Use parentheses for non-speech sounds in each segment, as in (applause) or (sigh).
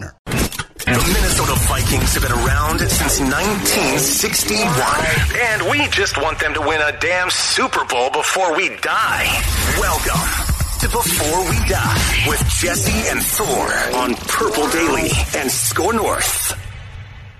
The Minnesota Vikings have been around since 1961. And we just want them to win a damn Super Bowl before we die. Welcome to Before We Die with Jesse and Thor on Purple Daily and Score North.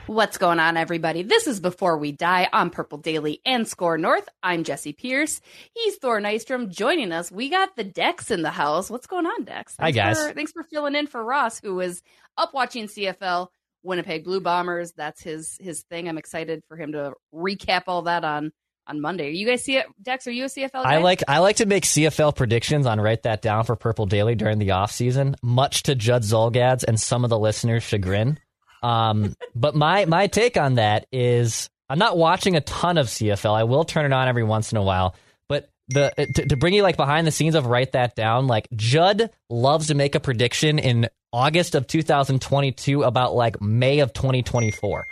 What's going on, everybody? This is Before We Die on Purple Daily and Score North. I'm Jesse Pierce. He's Thor Nystrom joining us. We got the Dex in the house. What's going on, Dex? Hi, guys. For, thanks for filling in for Ross, who was up watching CFL Winnipeg Blue Bombers. That's his his thing. I'm excited for him to recap all that on on Monday. Are you guys see it, Dex? Are you a CFL? Guy? I like I like to make CFL predictions on write that down for Purple Daily during the off season, much to Judd Zulgad's and some of the listeners' chagrin. Um, but my my take on that is I'm not watching a ton of CFL. I will turn it on every once in a while. But the to, to bring you like behind the scenes of write that down, like Judd loves to make a prediction in August of 2022 about like May of 2024.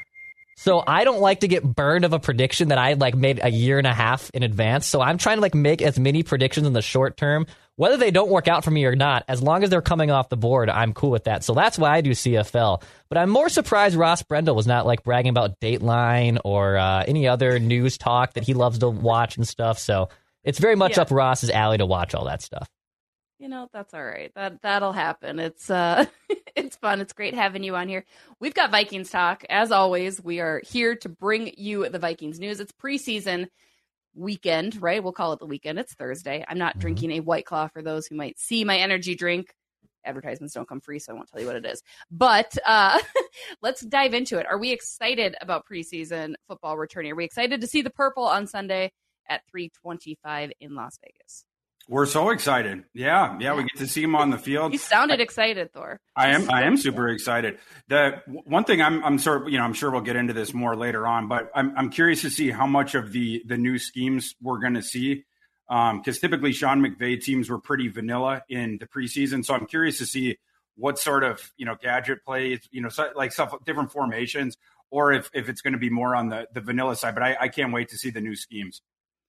So I don't like to get burned of a prediction that I like made a year and a half in advance. So I'm trying to like make as many predictions in the short term, whether they don't work out for me or not. As long as they're coming off the board, I'm cool with that. So that's why I do CFL. But I'm more surprised Ross Brendel was not like bragging about Dateline or uh, any other news talk that he loves to watch and stuff. So it's very much Yeah. up Ross's alley to watch all that stuff. You know that's all right. That that'll happen. It's uh (laughs) it's fun. It's great having you on here. We've got vikings talk. As always we are here to bring you the vikings news. It's preseason weekend right? We'll call it the weekend. It's thursday. I'm not Mhm. drinking a white claw for those who might see my energy drink. Advertisements don't come free so i won't tell you what it is. But uh (laughs) let's dive into it. Are we excited about preseason football returning? Are we excited to see the purple on sunday at 325 in las vegas We're so excited. Yeah, yeah, we get to see him on the field. you sounded excited thor I am I am super excited. The one thing I'm I'm sort of, you know, I'm sure we'll get into this more later on, but I'm I'm curious to see how much of the the new schemes we're going to see. Um cuz typically Sean McVay teams were pretty vanilla in the preseason, so I'm curious to see what sort of, you know, gadget plays, you know, so, like stuff different formations or if if it's going to be more on the the vanilla side, but I I can't wait to see the new schemes.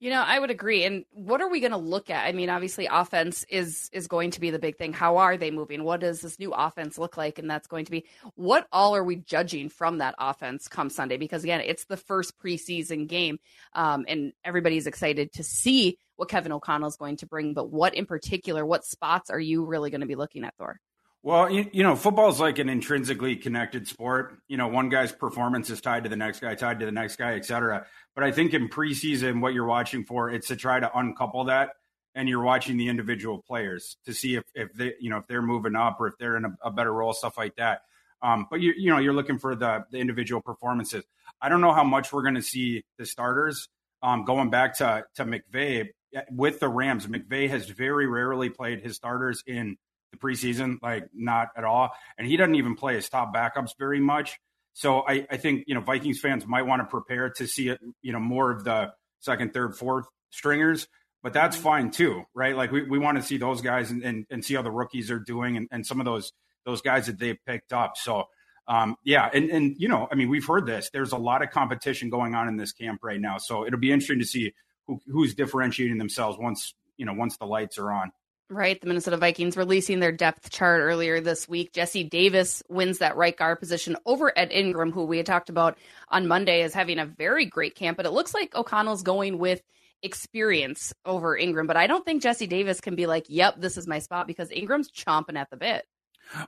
You know, I would agree. And what are we going to look at? I mean, obviously, offense is is going to be the big thing. How are they moving? What does this new offense look like? And that's going to be what all are we judging from that offense come Sunday? Because again, it's the first preseason game, um, and everybody's excited to see what Kevin O'Connell is going to bring. But what in particular, what spots are you really going to be looking at, Thor? Well, you, you know, football is like an intrinsically connected sport. You know, one guy's performance is tied to the next guy, tied to the next guy, et cetera. But I think in preseason, what you're watching for, it's to try to uncouple that, and you're watching the individual players to see if, if they, you know, if they're moving up or if they're in a, a better role, stuff like that. Um, but you, you know, you're looking for the the individual performances. I don't know how much we're going to see the starters. Um, going back to to McVay with the Rams, McVay has very rarely played his starters in the preseason, like not at all. And he doesn't even play his top backups very much. So I, I think, you know, Vikings fans might want to prepare to see it, you know, more of the second, third, fourth stringers, but that's fine too, right? Like we, we want to see those guys and, and, and see how the rookies are doing and, and some of those those guys that they've picked up. So um, yeah, and and you know, I mean, we've heard this. There's a lot of competition going on in this camp right now, so it'll be interesting to see who, who's differentiating themselves once you know once the lights are on. Right, the Minnesota Vikings releasing their depth chart earlier this week. Jesse Davis wins that right guard position over Ed Ingram, who we had talked about on Monday as having a very great camp. But it looks like O'Connell's going with experience over Ingram. But I don't think Jesse Davis can be like, "Yep, this is my spot," because Ingram's chomping at the bit.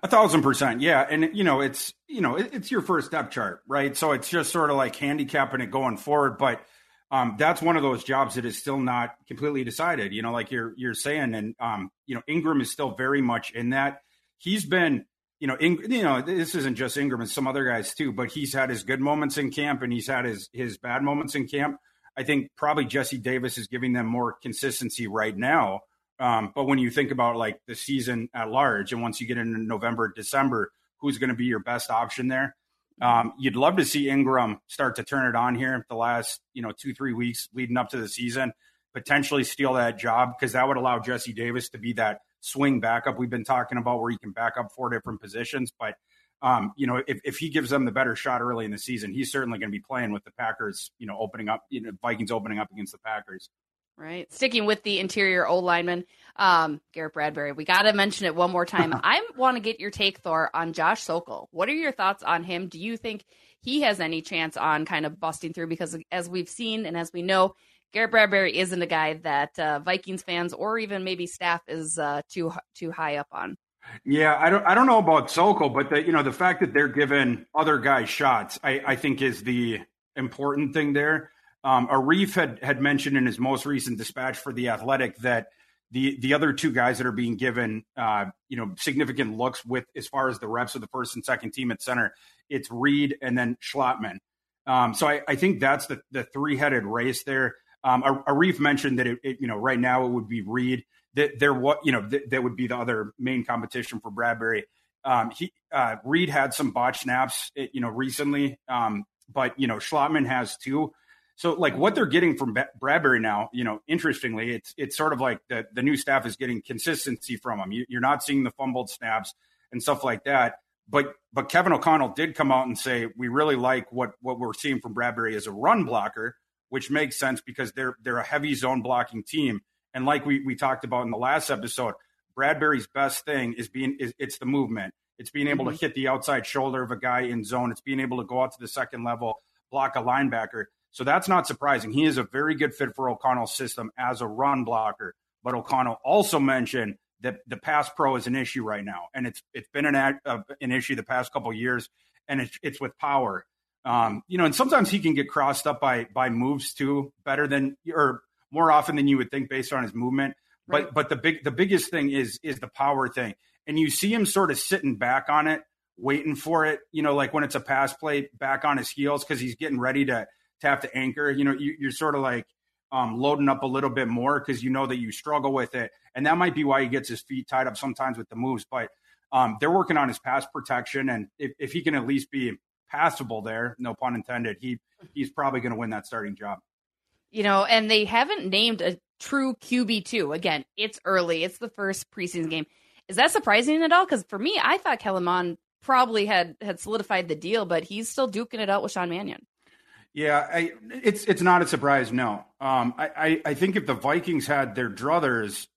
A thousand percent, yeah. And you know, it's you know, it's your first depth chart, right? So it's just sort of like handicapping it going forward. But um, that's one of those jobs that is still not completely decided. You know, like you're you're saying, and um, you know, Ingram is still very much in that. He's been, you know, you know, this isn't just Ingram; and some other guys too. But he's had his good moments in camp, and he's had his his bad moments in camp. I think probably Jesse Davis is giving them more consistency right now. Um, but when you think about like the season at large, and once you get into November, December, who's going to be your best option there? Um, you'd love to see Ingram start to turn it on here the last you know two three weeks leading up to the season, potentially steal that job because that would allow Jesse Davis to be that swing backup we've been talking about, where he can back up four different positions. But um, you know, if, if he gives them the better shot early in the season, he's certainly going to be playing with the Packers. You know, opening up, you know, Vikings opening up against the Packers. Right. Sticking with the interior old lineman, um, Garrett Bradbury. We got to mention it one more (laughs) time. I want to get your take, Thor, on Josh Sokol. What are your thoughts on him? Do you think he has any chance on kind of busting through? Because as we've seen and as we know, Garrett Bradbury isn't a guy that uh, Vikings fans or even maybe staff is uh, too too high up on. Yeah, I don't I don't know about Sokol, but the you know the fact that they're giving other guys shots, I, I think is the important thing there. Um, Arif had had mentioned in his most recent dispatch for the Athletic that the the other two guys that are being given uh, you know significant looks with as far as the reps of the first and second team at center, it's Reed and then Schlottmann. Um, so I, I, think that's the the three headed race there. Um, Arif mentioned that it, it, you know right now it would be Reed that there what you know th- that would be the other main competition for Bradbury. Um, he uh, Reed had some botch snaps you know recently, um, but you know Schlottmann has too. So like what they're getting from Bradbury now, you know, interestingly, it's it's sort of like the the new staff is getting consistency from him. You, you're not seeing the fumbled snaps and stuff like that. But but Kevin O'Connell did come out and say we really like what what we're seeing from Bradbury as a run blocker, which makes sense because they're they're a heavy zone blocking team. And like we we talked about in the last episode, Bradbury's best thing is being is, it's the movement. It's being able mm-hmm. to hit the outside shoulder of a guy in zone. It's being able to go out to the second level, block a linebacker. So that's not surprising. He is a very good fit for O'Connell's system as a run blocker. But O'Connell also mentioned that the pass pro is an issue right now, and it's it's been an uh, an issue the past couple years, and it's it's with power. Um, you know, and sometimes he can get crossed up by by moves too, better than or more often than you would think based on his movement. Right. But but the big the biggest thing is is the power thing, and you see him sort of sitting back on it, waiting for it. You know, like when it's a pass play, back on his heels because he's getting ready to to have to anchor. You know, you, are sort of like um, loading up a little bit more because you know that you struggle with it, and that might be why he gets his feet tied up sometimes with the moves. But um, they're working on his pass protection, and if, if he can at least be passable there, no pun intended, he he's probably going to win that starting job. You know, and they haven't named a true QB two. Again, it's early; it's the first preseason game. Is that surprising at all? Because for me, I thought Kellen Mond probably had had solidified the deal, but he's still duking it out with Sean Mannion. Yeah, I, it's it's not a surprise. No, um, I, I, I think if the Vikings had their druthers,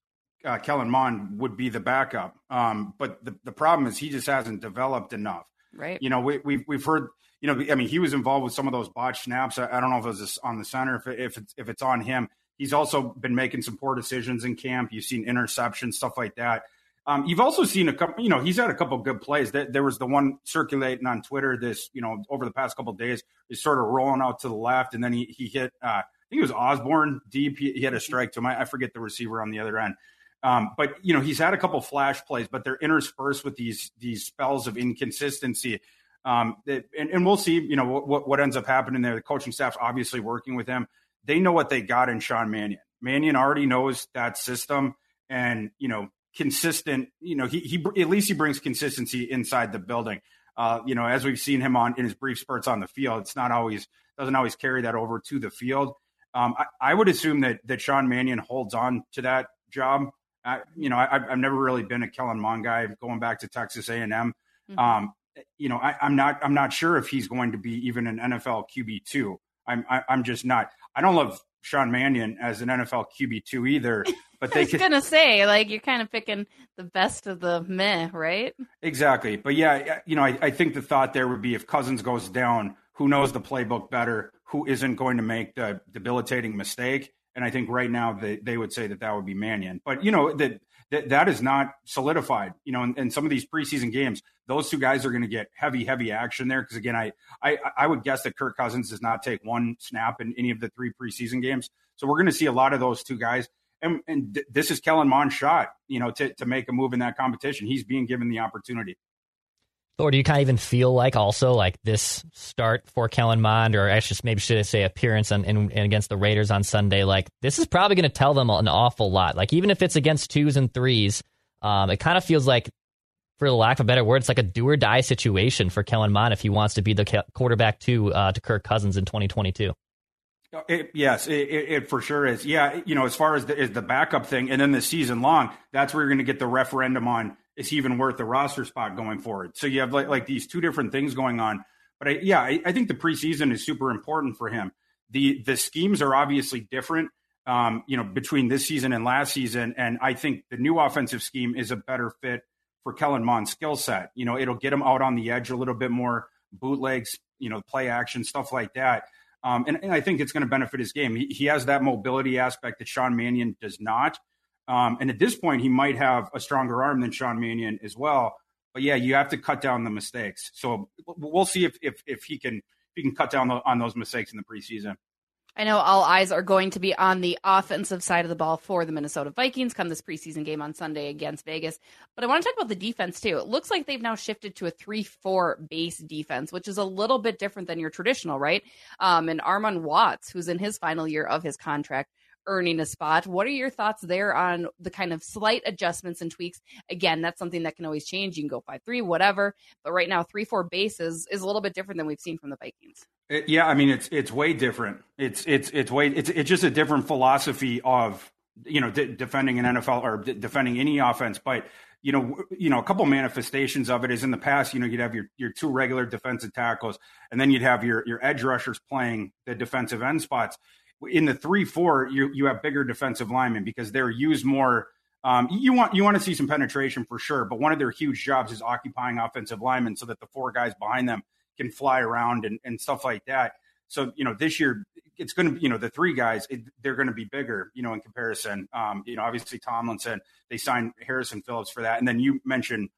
uh, Kellen Mond would be the backup. Um, but the, the problem is he just hasn't developed enough. Right. You know, we, we've, we've heard. You know, I mean, he was involved with some of those botch snaps. I, I don't know if it was on the center, if it, if it's if it's on him. He's also been making some poor decisions in camp. You've seen interceptions, stuff like that. Um, you've also seen a couple, you know, he's had a couple good plays. There was the one circulating on Twitter this, you know, over the past couple days, is sort of rolling out to the left, and then he he hit, uh, I think it was Osborn deep. He, he had a strike to him. I, I, forget the receiver on the other end. Um, but you know, he's had a couple flash plays, but they're interspersed with these these spells of inconsistency. Um, that, and, and, we'll see, you know, what what ends up happening there. The coaching staff's obviously working with him. They know what they got in Sean Mannion. Mannion already knows that system, and you know, consistent. You know, he, he at least he brings consistency inside the building. Uh, you know, as we've seen him on in his brief spurts on the field, it's not always doesn't always carry that over to the field. Um, I, I, would assume that that Sean Mannion holds on to that job. Uh, you know, I, have never really been a Kellen Mond guy going back to Texas A and M. Mm-hmm. Um, you know, I, am not I'm not sure if he's going to be even an NFL QB two. I'm I, am i am just not. I don't love Sean Mannion as an NFL QB two either. (laughs) But they I was could, gonna say like you're kind of picking the best of the meh, right? Exactly. But yeah, you know, I, I think the thought there would be if Cousins goes down, who knows the playbook better? Who isn't going to make the debilitating mistake? And I think right now they, they would say that that would be Mannion. But, you know, that, that, that is not solidified. You know, in, in some of these preseason games, those two guys are going to get heavy, heavy action there. Because, again, I, I, I would guess that Kirk Cousins does not take one snap in any of the three preseason games. So we're going to see a lot of those two guys. And, and th- this is Kellen Mond's shot, you know, to, to make a move in that competition. He's being given the opportunity. Or do you kind of even feel like also like this start for Kellen Mond, or I should maybe should I say appearance on, in, in against the Raiders on Sunday? Like this is probably going to tell them an awful lot. Like even if it's against twos and threes, um, it kind of feels like, for lack of a better word, it's like a do or die situation for Kellen Mond if he wants to be the quarterback to uh, to Kirk Cousins in 2022. It, yes, it, it, for sure is. Yeah, you know, as far as the, as the backup thing, and then the season long, that's where you're going to get the referendum on is he even worth the roster spot going forward? So you have like, like these two different things going on. But I, yeah, I, I think the preseason is super important for him. The the schemes are obviously different, um, you know, between this season and last season, and I think the new offensive scheme is a better fit for Kellen Mond's skill set. You know, it'll get him out on the edge a little bit more, bootlegs, you know, play action stuff like that. Um, and, and, I think it's going to benefit his game. He, he, has that mobility aspect that Sean Mannion does not. Um, and at this point, he might have a stronger arm than Sean Mannion as well. But yeah, you have to cut down the mistakes. So we'll see if if, if he can if he can cut down on those mistakes in the preseason. I know all eyes are going to be on the offensive side of the ball for the Minnesota Vikings come this preseason game on Sunday against Vegas. But I want to talk about the defense too. It looks like they've now shifted to a 3 4 base defense, which is a little bit different than your traditional, right? Um, and Armon Watts, who's in his final year of his contract, earning a spot. What are your thoughts there on the kind of slight adjustments and tweaks? Again, that's something that can always change. You can go 5 3, whatever. But right now, 3 4 bases is a little bit different than we've seen from the Vikings. It, yeah, I mean it's it's way different. It's it's it's way it's it's just a different philosophy of you know de- defending an NFL or de- defending any offense, but you know, you know, a couple manifestations of it is in the past, you know, you'd have your, your two regular defensive tackles, and then you'd have your your edge rushers playing the defensive end spots in the three four you you have bigger defensive linemen because they're used more. Um, you want you want to see some penetration for sure, but one of their huge jobs is occupying offensive linemen so that the four guys behind them can fly around and, and stuff like that. So you know this year it's going to be you know the three guys it, they're going to be bigger you know in comparison. Um, you know obviously Tomlinson they signed Harrison Phillips for that, and then you mentioned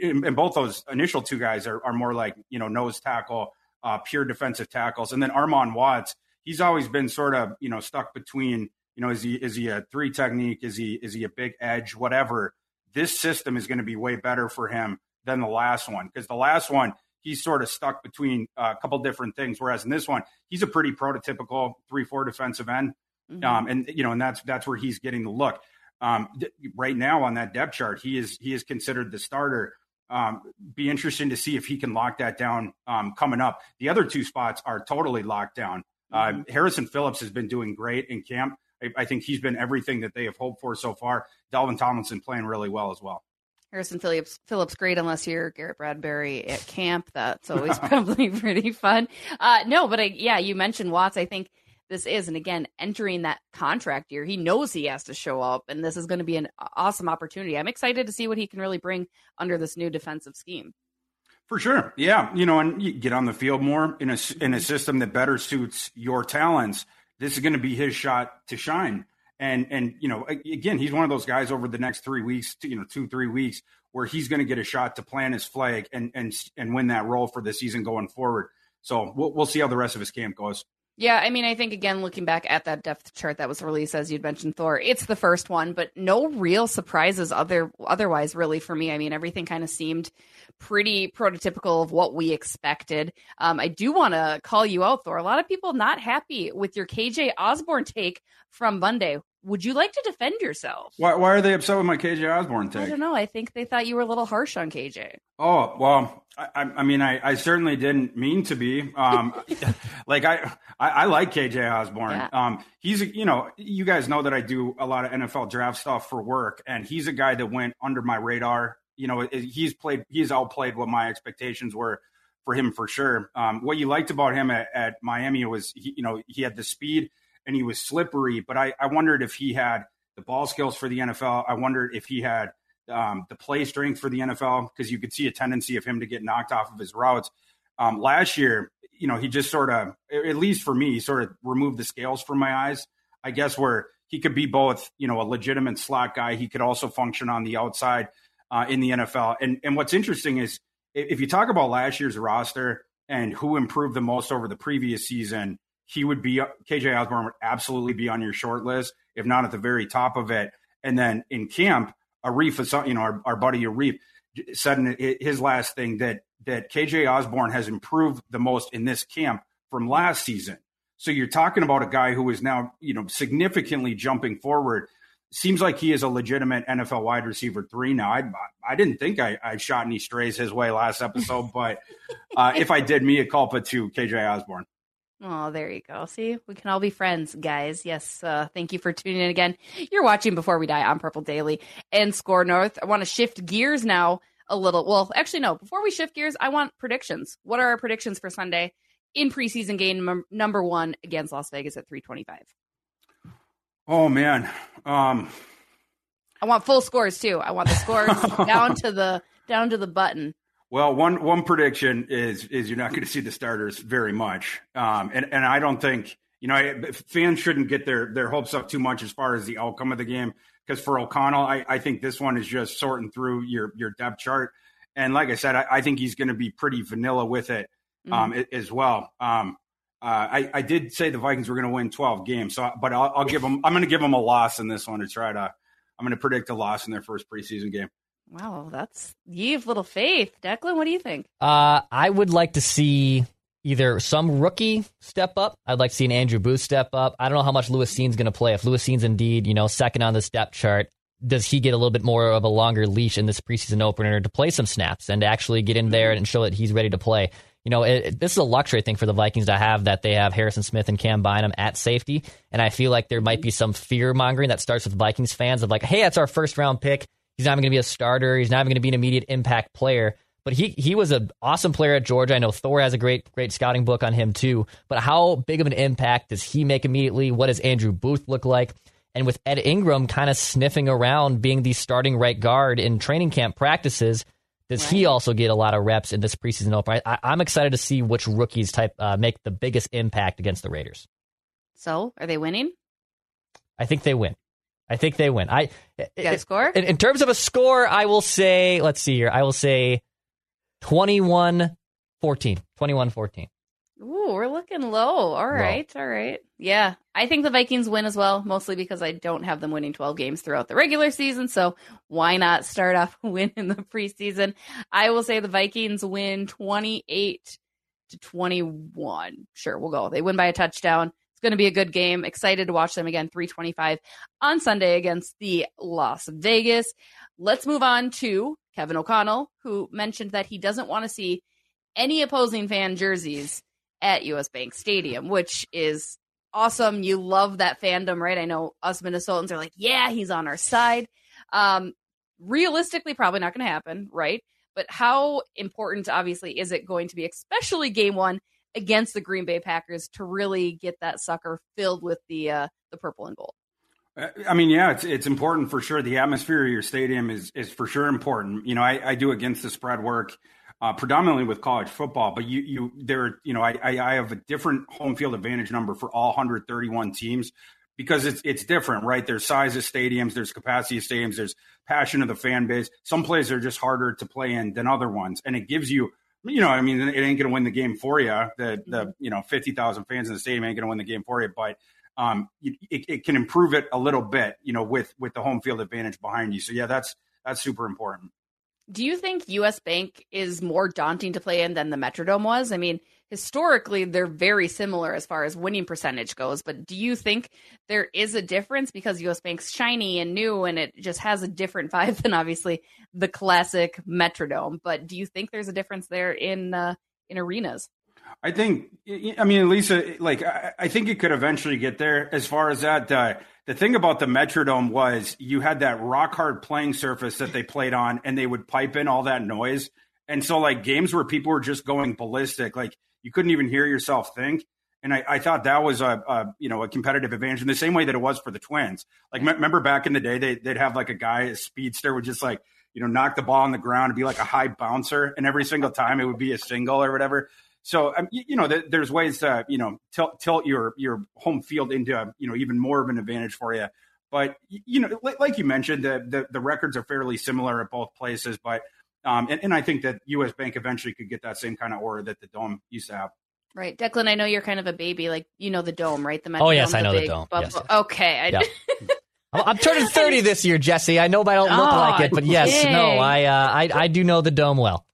and both those initial two guys are, are more like you know nose tackle, uh, pure defensive tackles, and then Armon Watts he's always been sort of you know stuck between you know is he is he a three technique is he is he a big edge whatever this system is going to be way better for him than the last one because the last one he's sort of stuck between a couple different things whereas in this one he's a pretty prototypical three four defensive end mm-hmm. um, and you know and that's that's where he's getting the look um, th- right now on that depth chart he is he is considered the starter um, be interesting to see if he can lock that down um, coming up. The other two spots are totally locked down. Uh, Harrison Phillips has been doing great in camp. I, I, think he's been everything that they have hoped for so far. Dalvin Tomlinson playing really well as well. Harrison Phillips, Phillips, great unless you're Garrett Bradbury at camp. That's (laughs) always (laughs) probably pretty fun. Uh, no, but I, yeah, you mentioned Watts. I think this is, and again, entering that contract year, he knows he has to show up, and this is going to be an awesome opportunity. I'm excited to see what he can really bring under this new defensive scheme. For sure. Yeah. You know, and you get on the field more in a, in a system that better suits your talents. This is going to be his shot to shine. And, and, you know, again, he's one of those guys over the next three weeks, you know, two, three weeks where he's going to get a shot to plant his flag and, and, and win that role for the season going forward. So we'll, we'll see how the rest of his camp goes. Yeah, I mean, I think again, looking back at that depth chart that was released, as you'd mentioned, Thor, it's the first one, but no real surprises other otherwise, really, for me. I mean, everything kind of seemed pretty prototypical of what we expected. Um, I do want to call you out, Thor. A lot of people not happy with your KJ Osborne take from Monday. Would you like to defend yourself? Why, why are they upset with my KJ Osborn take? I don't know. I think they thought you were a little harsh on KJ. Oh well, I, I mean, I, I, certainly didn't mean to be. Um, (laughs) like I, I, I, like KJ Osborn. Yeah. Um, he's you know, you guys know that I do a lot of NFL draft stuff for work, and he's a guy that went under my radar. You know, he's played, he's outplayed what my expectations were for him for sure. Um, what you liked about him at, at Miami was, he, you know, he had the speed and he was slippery. But I, I wondered if he had the ball skills for the NFL. I wondered if he had um, the play strength for the NFL because you could see a tendency of him to get knocked off of his routes. Um, last year, you know, he just sort of, at least for me, sort of removed the scales from my eyes. I guess where he could be both, you know, a legitimate slot guy. He could also function on the outside uh, in the NFL. And and what's interesting is if you talk about last year's roster and who improved the most over the previous season, he would be KJ Osborn would absolutely be on your short list, if not at the very top of it. And then in camp, Arif, you know, our, our buddy Arif said in his last thing that that KJ Osborn has improved the most in this camp from last season. So you're talking about a guy who is now, you know, significantly jumping forward. Seems like he is a legitimate NFL wide receiver three now. I I didn't think I, I shot any strays his way last episode, but uh, (laughs) if I did, me a culpa to KJ Osborn. Oh, there you go. See, we can all be friends, guys. Yes, uh, thank you for tuning in again. You're watching Before We Die on Purple Daily and Score North. I want to shift gears now a little. Well, actually, no. Before we shift gears, I want predictions. What are our predictions for Sunday in preseason game m- number one against Las Vegas at 325? Oh man, um, I want full scores too. I want the scores (laughs) down to the down to the button. Well, one one prediction is is you're not going to see the starters very much, um, and and I don't think you know fans shouldn't get their their hopes up too much as far as the outcome of the game because for O'Connell, I, I think this one is just sorting through your your depth chart, and like I said, I, I think he's going to be pretty vanilla with it um, mm-hmm. as well. Um, uh, I, I did say the Vikings were going to win 12 games, so but I'll, I'll give them. I'm going to give them a loss in this one to try to. I'm going to predict a loss in their first preseason game. Wow, that's you have little faith, Declan. What do you think? Uh, I would like to see either some rookie step up. I'd like to see an Andrew Booth step up. I don't know how much Lewis Cine's going to play. If Lewis Cine's indeed, you know, second on the step chart, does he get a little bit more of a longer leash in this preseason opener to play some snaps and to actually get in there and show that he's ready to play? You know, it, this is a luxury thing for the Vikings to have that they have Harrison Smith and Cam Bynum at safety. And I feel like there might be some fear mongering that starts with Vikings fans of like, hey, that's our first round pick He's not even going to be a starter. He's not even going to be an immediate impact player. But he he was an awesome player at Georgia. I know Thor has a great great scouting book on him too. But how big of an impact does he make immediately? What does Andrew Booth look like? And with Ed Ingram kind of sniffing around being the starting right guard in training camp practices, does right. he also get a lot of reps in this preseason opener? I, am excited to see which rookies type uh, make the biggest impact against the Raiders. So, are they winning? I think they win. I think they win. I got a score? In, in, terms of a score, I will say, let's see here. I will say 21 14. 21 14. Ooh, we're looking low. All right. Low. All right. Yeah. I think the Vikings win as well, mostly because I don't have them winning 12 games throughout the regular season. So why not start off (laughs) a win in the preseason? I will say the Vikings win 28 to 21. Sure, we'll go. They win by a touchdown going to be a good game. Excited to watch them again, 325 on Sunday against the Las Vegas. Let's move on to Kevin O'Connell, who mentioned that he doesn't want to see any opposing fan jerseys at US Bank Stadium, which is awesome. You love that fandom, right? I know us Minnesotans are like, yeah, he's on our side. Um, realistically, probably not going to happen, right? But how important, obviously, is it going to be, especially game one, against the Green Bay Packers to really get that sucker filled with the uh, the purple and gold. Uh, I mean, yeah, it's it's important for sure. The atmosphere of your stadium is is for sure important. You know, I, I do against the spread work uh, predominantly with college football, but you you there you know I, I have a different home field advantage number for all 131 teams because it's it's different, right? There's size of stadiums, there's capacity of stadiums, there's passion of the fan base. Some plays are just harder to play in than other ones, and it gives you you know, I mean, it ain't going to win the game for you. The the mm-hmm. you know fifty thousand fans in the stadium ain't going to win the game for you, but um, it, it, can improve it a little bit, you know, with with the home field advantage behind you. So yeah, that's that's super important. Do you think US Bank is more daunting to play in than the Metrodome was? I mean, historically they're very similar as far as winning percentage goes, but do you think there is a difference because US Bank's shiny and new and it just has a different (laughs) vibe than obviously the classic Metrodome, but do you think there's a difference there in uh, in arenas? I think, I mean, Lisa, like, I, think it could eventually get there as far as that. Uh, the thing about the Metrodome was you had that rock hard playing surface that they played on, and they would pipe in all that noise. And so, like, games where people were just going ballistic, like, you couldn't even hear yourself think. And I, I thought that was a, a, you know a competitive advantage in the same way that it was for the Twins. Like, m- remember back in the day, they, they'd have like a guy, a speedster, would just like you know knock the ball on the ground and be like a high bouncer, and every single time it would be a single or whatever So um, you, you, know, th- there's ways to you know tilt, tilt your your home field into a, you know even more of an advantage for you. But you know, like you mentioned, the, the, the records are fairly similar at both places. But um, and, and I think that U.S. Bank eventually could get that same kind of aura that the Dome used to have. Right, Declan. I know you're kind of a baby. Like you know the Dome, right? The Metro oh yes, I know the, the Dome. Yes, yes. Okay, I, yep. (laughs) (laughs) I'm turning 30 this year, Jesse. I know I don't look oh, like it, but yes, dang. no, I, uh, I I do know the Dome well.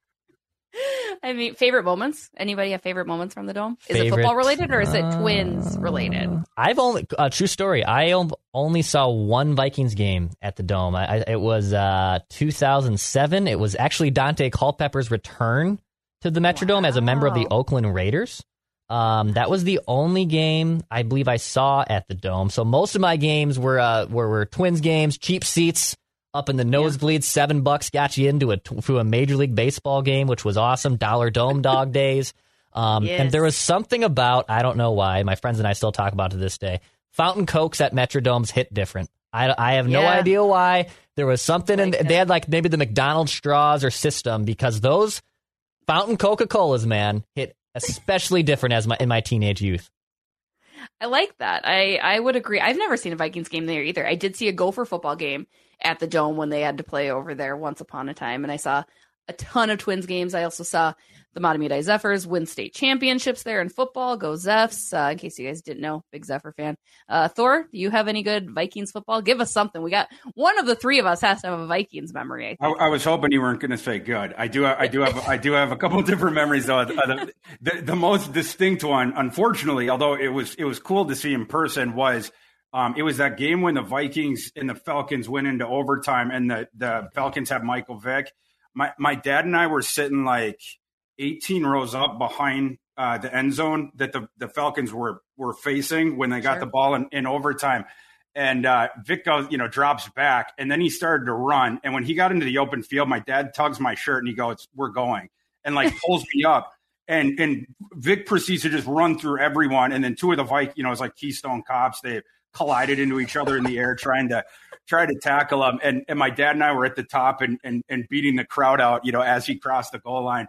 I mean, favorite moments. Anybody have favorite moments from the dome? Is favorite, it football related or is it uh, Twins related? I've only uh, true story. I only saw one Vikings game at the dome. I, I, it was uh, 2007. It was actually Daunte Culpepper's return to the Metrodome wow. as a member of the Oakland Raiders. Um, that was the only game I believe I saw at the dome. So most of my games were uh, were, were Twins games, cheap seats up in the nosebleeds. Yeah. Seven bucks got you into a to a Major League Baseball game, which was awesome. Dollar Dome Dog Days. Um, yes. And there was something about I don't know why. My friends and I still talk about to this day. Fountain Cokes at Metrodomes hit different. I, I have no yeah. idea why. There was something, like in they had like maybe the McDonald's straws or system because those fountain Coca Colas, man, hit especially different as my in my teenage youth. I like that. I I would agree. I've never seen a Vikings game there either. I did see a Gopher football game at the Dome when they had to play over there once upon a time, and I saw a ton of Twins games. I also saw the Mahtomedi Zephyrs win state championships there in football. Go Zephs! Uh, in case you guys didn't know, big Zephyr fan. Uh, Thor, do you have any good Vikings football? Give us something. We got one of the three of us has to have a Vikings memory. I, I, I was hoping you weren't going to say good. I do. I do have. I do have a couple (laughs) different memories though. The, the, the, most distinct one, unfortunately, although it was it was cool to see in person, was. Um, it was that game when the Vikings and the Falcons went into overtime, and the, the Falcons had Michael Vick. My my dad and I were sitting like 18 rows up behind uh, the end zone that the, the Falcons were were facing when they got sure. the ball in, in overtime. And uh, Vick goes, you know, drops back, and then he started to run. And when he got into the open field, my dad tugs my shirt and he goes, "We're going," and like pulls me up. And and Vick proceeds to just run through everyone. And then two of the Vikings, you know, it's like Keystone Cops. They collided into each other in the air, trying to try to tackle him. And and my dad and I were at the top and and, and beating the crowd out, you know, as he crossed the goal line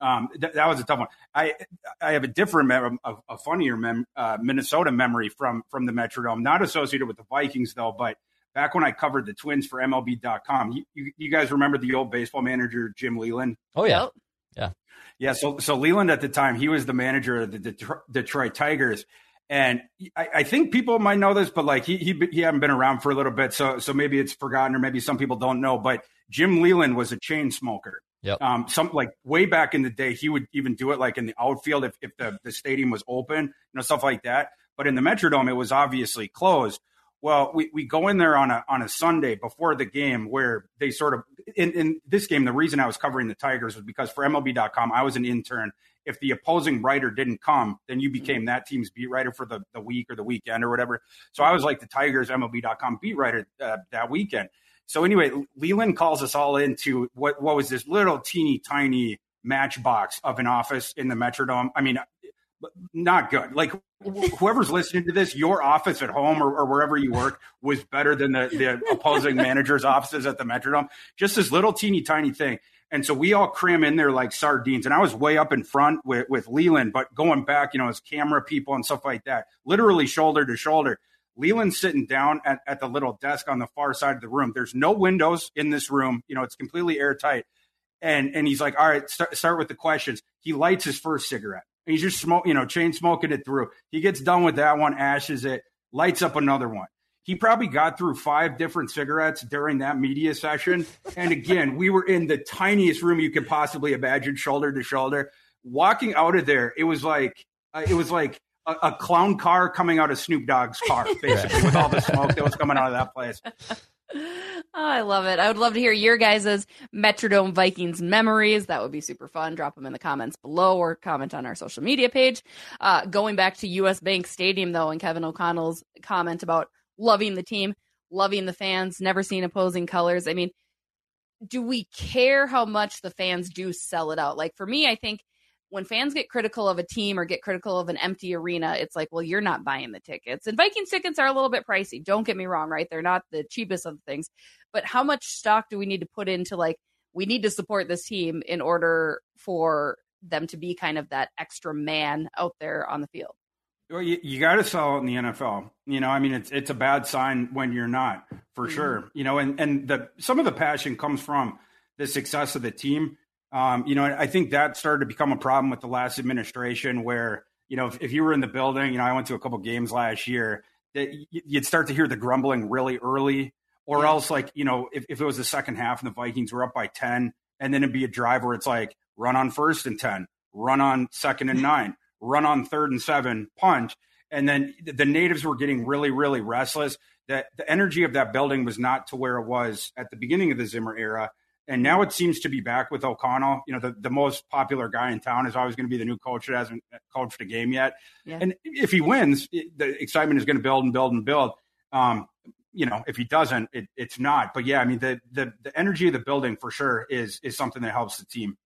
um, th- that was a tough one. I I have a different, mem- a, a funnier mem- uh, Minnesota memory from from the Metrodome, not associated with the Vikings though, but back when I covered the Twins for MLB.com. You, you, you guys remember the old baseball manager Jim Leyland? Oh yeah, yeah, yeah. So so Leyland at the time he was the manager of the Detroit, Detroit Tigers. And I, I, think people might know this, but like he, he he hadn't been around for a little bit, so so maybe it's forgotten, or maybe some people don't know. But Jim Leyland was a chain smoker, Yep. Um, some like way back in the day, he would even do it like in the outfield if, if the, the stadium was open, you know, stuff like that. But in the Metrodome, it was obviously closed. Well, we, we go in there on a on a Sunday before the game where they sort of in, in this game, the reason I was covering the Tigers was because for MLB.com, I was an intern. If the opposing writer didn't come, then you became that team's beat writer for the, the week or the weekend or whatever. So I was like the Tigers MLB.com beat writer uh, that weekend. So anyway, Leyland calls us all into what what was this little teeny tiny matchbox of an office in the Metrodome. I mean, not good. Like (laughs) whoever's listening to this, your office at home or, or wherever you work was better than the, the opposing (laughs) manager's offices at the Metrodome. Just this little teeny tiny thing. And so we all cram in there like sardines. And I was way up in front with, with Leyland, but going back, you know, as camera people and stuff like that, literally shoulder to shoulder. Leyland's sitting down at, at the little desk on the far side of the room. There's no windows in this room. You know, it's completely airtight. And and he's like, all right, start, start with the questions. He lights his first cigarette. And he's just smoke, you know, chain smoking it through. He gets done with that one, ashes it, lights up another one. He probably got through five different cigarettes during that media session. And again, we were in the tiniest room you could possibly imagine, shoulder to shoulder. Walking out of there, it was like uh, it was like a, a, clown car coming out of Snoop Dogg's car, (laughs) basically, with all the smoke that was coming out of that place. (laughs) Oh, I love it. I would love to hear your guys' Metrodome Vikings memories. That would be super fun. Drop them in the comments below or comment on our social media page. Uh, going back to US Bank Stadium, though, and Kevin O'Connell's comment about loving the team, loving the fans, never seen opposing colors. I mean, do we care how much the fans do sell it out? Like for me, I think – when fans get critical of a team or get critical of an empty arena, it's like, well, you're not buying the tickets. And Vikings tickets are a little bit pricey. Don't get me wrong, right? They're not the cheapest of things. But how much stock do we need to put into like we need to support this team in order for them to be kind of that extra man out there on the field. Well, you, you got to sell it in the NFL. You know, I mean, it's it's a bad sign when you're not, for mm-hmm. sure. You know, and and the some of the passion comes from the success of the team. Um, you know, I think that started to become a problem with the last administration, where you know, if, if you were in the building, you know, I went to a couple games last year, that you'd start to hear the grumbling really early, or yeah. else like you know, if, if it was the second half and the Vikings were up by ten, and then it'd be a drive where it's like run on first and ten, run on second and (laughs) nine run on third and seven, punch. And then the natives were getting really, really restless. That the energy of that building was not to where it was at the beginning of the Zimmer era. And now it seems to be back with O'Connell. You know, the, the most popular guy in town is always going to be the new coach that hasn't coached a game yet. Yeah. And if he wins, the excitement is going to build and build and build. Um, you know, if he doesn't, it, it's not. But yeah, I mean, the, the the energy of the building for sure is is something that helps the team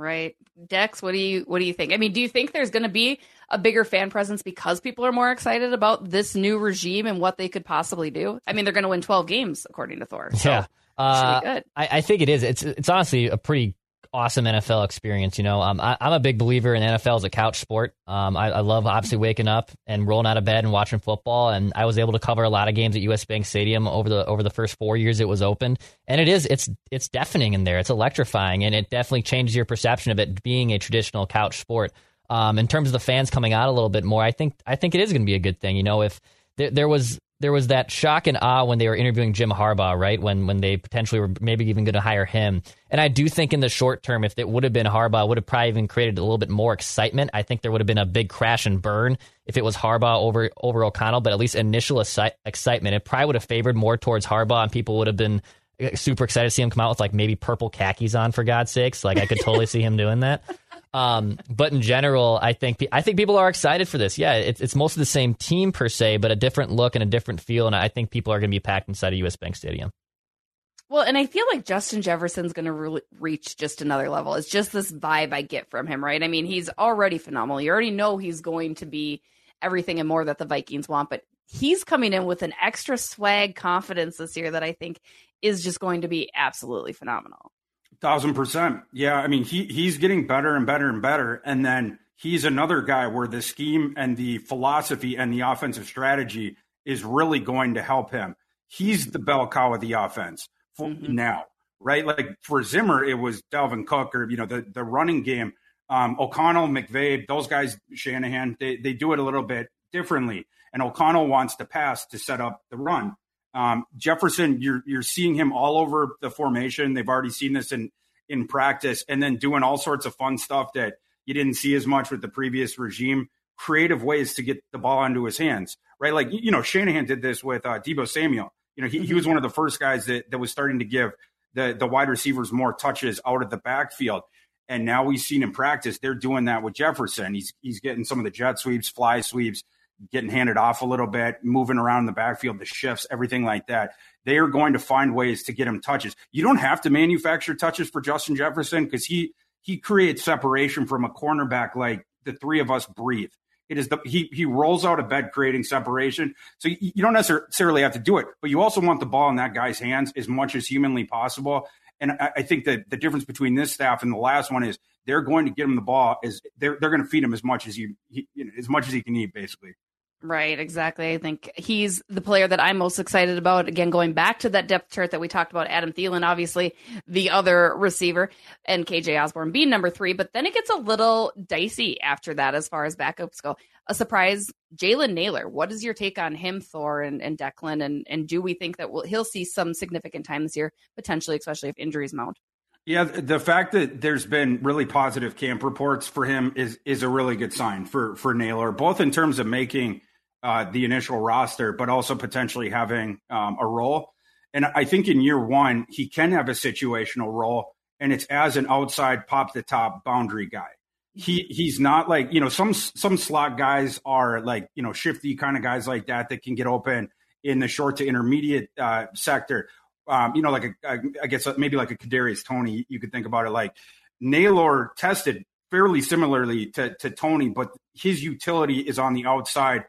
right? Dex, what do you what do you think? I mean, do you think there's going to be a bigger fan presence because people are more excited about this new regime and what they could possibly do? I mean, they're going to win 12 games according to Thor. So yeah. Uh, I, I, think it is. It's it's honestly a pretty awesome NFL experience. You know, um, I, am a big believer in NFL as a couch sport. Um, I, I, love obviously waking up and rolling out of bed and watching football. And I was able to cover a lot of games at US Bank Stadium over the over the first four years it was open. And it is it's it's deafening in there. It's electrifying, and it definitely changes your perception of it being a traditional couch sport. Um, in terms of the fans coming out a little bit more, I think I think it is going to be a good thing. You know, if there, there was there was that shock and awe when they were interviewing Jim Harbaugh, right? When when they potentially were maybe even going to hire him. And I do think in the short term, if it would have been Harbaugh, would have probably even created a little bit more excitement. I think there would have been a big crash and burn if it was Harbaugh over over O'Connell. But at least initial excitement, it probably would have favored more towards Harbaugh, and people would have been uh, super excited to see him come out with like maybe purple khakis on for God's sakes. Like I could totally see him doing that. Um, but in general, I think I think people are excited for this. Yeah, it's it's mostly the same team per se, but a different look and a different feel, and I think people are going to be packed inside of US Bank Stadium. Well, and I feel like Justin Jefferson's going to re- reach just another level. It's just this vibe I get from him, right? I mean, he's already phenomenal. You already know he's going to be everything and more that the Vikings want, but he's coming in with an extra swag confidence this year that I think is just going to be absolutely phenomenal. Thousand percent. Yeah. I mean, he he's getting better and better and better. And then he's another guy where the scheme and the philosophy and the offensive strategy is really going to help him. He's the bell cow of the offense for mm-hmm. now, right? Like for Zimmer, it was Dalvin Cook or, you know, the, the running game. Um, O'Connell, McVay, those guys, Shanahan, they, they do it a little bit differently. And O'Connell wants to pass to set up the run. Um, Jefferson, you're you're seeing him all over the formation. They've already seen this in in practice, and then doing all sorts of fun stuff that you didn't see as much with the previous regime. Creative ways to get the ball into his hands, right? Like you know, Shanahan did this with uh, Deebo Samuel. You know, he, he was one of the first guys that that was starting to give the the wide receivers more touches out of the backfield. And now we've seen in practice they're doing that with Jefferson. He's he's getting some of the jet sweeps, fly sweeps, getting handed off a little bit, moving around in the backfield, the shifts, everything like that. They are going to find ways to get him touches. You don't have to manufacture touches for Justin Jefferson because he he creates separation from a cornerback like the three of us breathe. It is the he he rolls out of bed creating separation. So you, you don't necessarily have to do it, but you also want the ball in that guy's hands as much as humanly possible. And I, I think that the difference between this staff and the last one is they're going to get him the ball is they're they're going to feed him as much as you, he, you know, as much as he can eat basically. Right, exactly. I think he's the player that I'm most excited about. Again, going back to that depth chart that we talked about, Adam Thielen, obviously the other receiver, and KJ Osborn being number three. But then it gets a little dicey after that as far as backups go. A surprise, Jalen Nailor. What is your take on him, Thor and, and Declan? And and do we think that we'll, he'll see some significant time this year, potentially, especially if injuries mount? Yeah, the fact that there's been really positive camp reports for him is is a really good sign for for Nailor, both in terms of making uh, the initial roster, but also potentially having um, a role. And I think in year one, he can have a situational role, and it's as an outside pop the top boundary guy. He he's not like you know some some slot guys are like you know shifty kind of guys like that that can get open in the short to intermediate uh, sector. Um, you know, like a, a, I guess maybe like a Kadarius Toney, You could think about it like Nailor tested fairly similarly to to Toney, but his utility is on the outside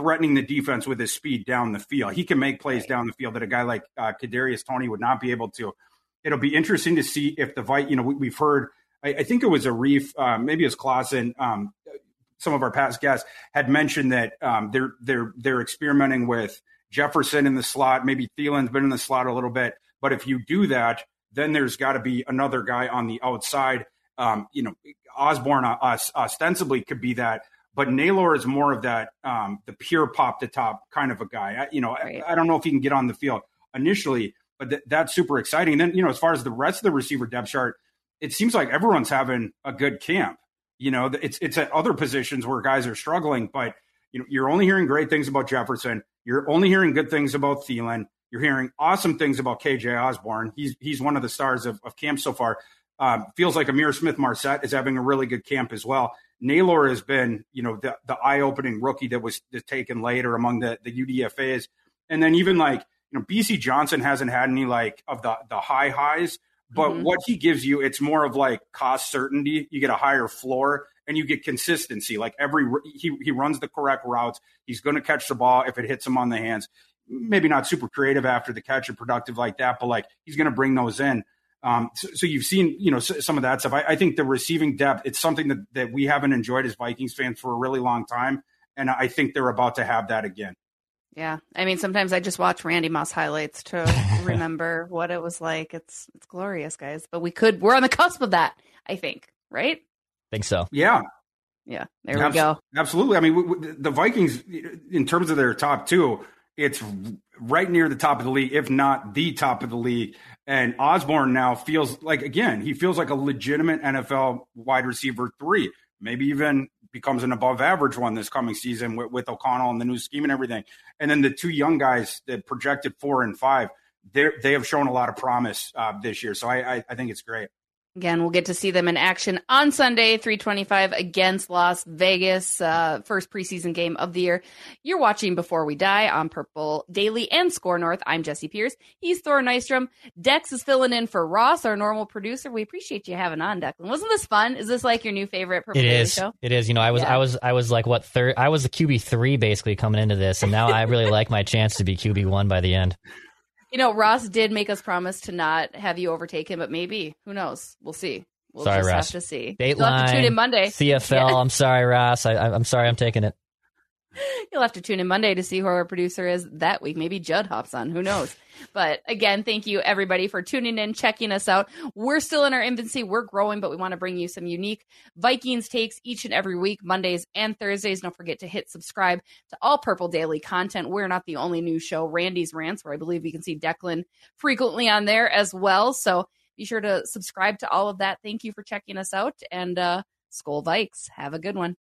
threatening the defense with his speed down the field. He can make plays down the field that a guy like uh, Kadarius Toney would not be able to. It'll be interesting to see if the Vite. You know, we, have heard I, I think it was Arif, um, maybe it was Clausen. Um, some of our past guests had mentioned that um, they're they're they're experimenting with Jefferson in the slot. Maybe Thielen's been in the slot a little bit, but if you do that, then there's got to be another guy on the outside. Um, you know, Osborn uh, ostensibly could be that, but Nailor is more of that um, the pure pop to top kind of a guy. I, you know, right. I, I, don't know if he can get on the field initially, but th- that's super exciting. And then you know, as far as the rest of the receiver depth chart, it seems like everyone's having a good camp. You know, it's it's at other positions where guys are struggling, but you know, you're only hearing great things about Jefferson. You're only hearing good things about Thielen. You're hearing awesome things about KJ Osborn. He's he's one of the stars of, of camp so far. Um, feels like Ihmir Smith-Marsette is having a really good camp as well. Nailor has been, you know, the, the eye-opening rookie that was taken later among the, the UDFAs. And then even like, you know, Bisi Johnson hasn't had any like of the, the high highs, but mm-hmm. what he gives you, it's more of like cost certainty. You get a higher floor and you get consistency. Like every, he, he runs the correct routes. He's going to catch the ball if it hits him on the hands. Maybe not super creative after the catch or productive like that, but like he's going to bring those in. Um, so, so, you've seen, you know, some of that stuff. I, I, think the receiving depth, it's something that, that we haven't enjoyed as Vikings fans for a really long time. And I think they're about to have that again. Yeah. I mean, sometimes I just watch Randy Moss highlights to (laughs) remember what it was like. It's, it's glorious, guys, but we could, we're on the cusp of that, I think, right? Think so. Yeah. Yeah. There Abs- we go. Absolutely. I mean, w- w- the Vikings, in terms of their top two, it's right near the top of the league, if not the top of the league. And Osborn now feels like, again, he feels like a legitimate NFL wide receiver three, maybe even becomes an above average one this coming season with, with O'Connell and the new scheme and everything. And then the two young guys that projected four and five, they have shown a lot of promise uh, this year. So I, I, I think it's great. Again, we'll get to see them in action on Sunday, 325 against Las Vegas, uh, first preseason game of the year. You're watching Before We Die on Purple Daily and SKOR North. I'm Jesse Pierce. He's Thor Nystrom. Dex is filling in for Ross, our normal producer. We appreciate you having on, Declan. Wasn't this fun? Is this like your new favorite Purple it Daily is. show? It is. You know, I was, yeah. I was, I was like what third? I was a QB three basically coming into this, and now I really (laughs) like my chance to be QB one by the end. You know, Ross did make us promise to not have you overtake him, but maybe who knows? We'll see. We'll sorry, just Ross. have to see. Dateline. Have to tune in Monday. CFL. Yeah. I'm sorry, Ross. I, I'm sorry. I'm taking it. (laughs) You'll have to tune in Monday to see who our producer is that week. Maybe Judd hops on. Who knows? But again, thank you everybody for tuning in, checking us out. We're still in our infancy. We're growing, but we want to bring you some unique Vikings takes each and every week, Mondays and Thursdays. Don't forget to hit subscribe to all Purple Daily content. We're not the only new show, Randy's Rants, where I believe you can see Declan frequently on there as well. So be sure to subscribe to all of that. Thank you for checking us out and uh Skol Vikes. Have a good one.